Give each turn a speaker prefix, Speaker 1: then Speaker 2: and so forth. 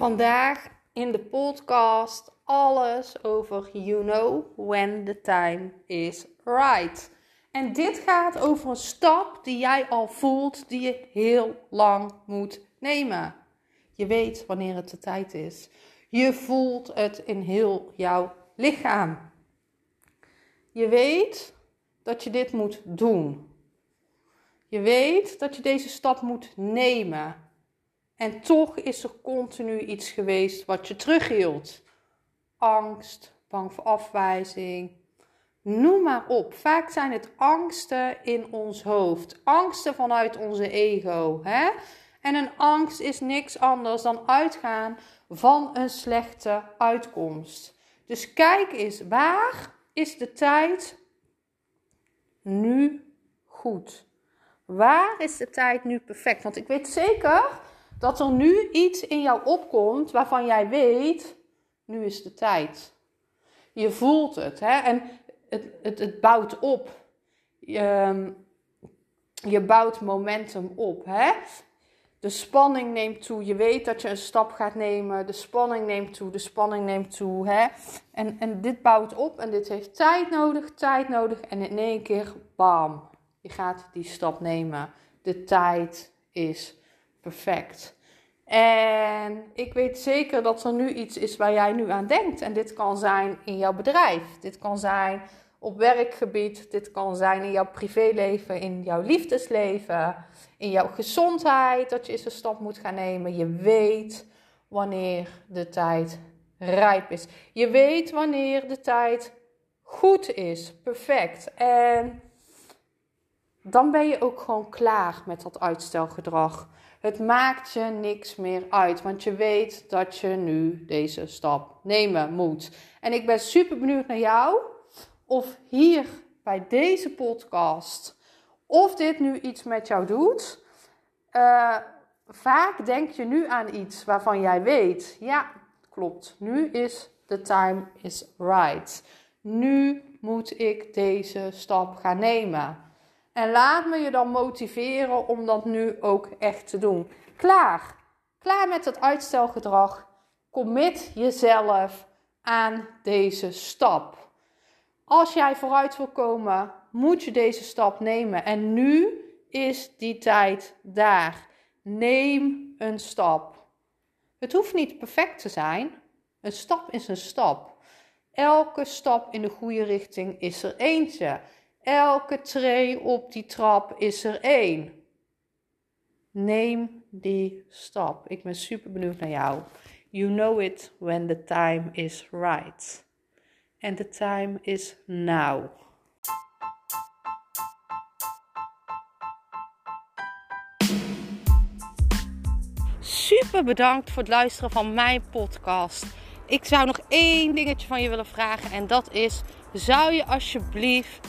Speaker 1: Vandaag in de podcast alles over you know when the time is right. En dit gaat over een stap die jij al voelt, die je heel lang moet nemen. Je weet wanneer het de tijd is. Je voelt het in heel jouw lichaam. Je weet dat je dit moet doen. Je weet dat je deze stap moet nemen. En toch is er continu iets geweest wat je terughield. Angst, bang voor afwijzing. Noem maar op. Vaak zijn het angsten in ons hoofd. Angsten vanuit onze ego. Hè? En een angst is niks anders dan uitgaan van een slechte uitkomst. Dus kijk eens, waar is de tijd nu goed? Waar is de tijd nu perfect? Want ik weet zeker dat er nu iets in jou opkomt waarvan jij weet, nu is de tijd. Je voelt het hè? en het, het, het bouwt op. Je, je bouwt momentum op. Hè? De spanning neemt toe. Je weet dat je een stap gaat nemen. De spanning neemt toe. De spanning neemt toe. Hè? En, en dit bouwt op en dit heeft tijd nodig, tijd nodig. En in één keer, bam, je gaat die stap nemen. De tijd is perfect. En ik weet zeker dat er nu iets is waar jij nu aan denkt. En dit kan zijn in jouw bedrijf. Dit kan zijn op werkgebied. Dit kan zijn in jouw privéleven, in jouw liefdesleven, in jouw gezondheid. Dat je eens een stap moet gaan nemen. Je weet wanneer de tijd rijp is. Je weet wanneer de tijd goed is. Perfect. En dan ben je ook gewoon klaar met dat uitstelgedrag. Het maakt je niks meer uit, want je weet dat je nu deze stap nemen moet. En ik ben super benieuwd naar jou of hier bij deze podcast, of dit nu iets met jou doet. Uh, vaak denk je nu aan iets waarvan jij weet, ja, klopt, nu is the time is right. Nu moet ik deze stap gaan nemen. En laat me je dan motiveren om dat nu ook echt te doen. Klaar. Klaar met het uitstelgedrag. Commit jezelf aan deze stap. Als jij vooruit wil komen, moet je deze stap nemen. En nu is die tijd daar. Neem een stap. Het hoeft niet perfect te zijn. Een stap is een stap. Elke stap in de goede richting is er eentje. Elke tree op die trap is er één. Neem die stap. Ik ben super benieuwd naar jou. You know it when the time is right. And the time is now. Super bedankt voor het luisteren van mijn podcast. Ik zou nog één dingetje van je willen vragen en dat is: zou je alsjeblieft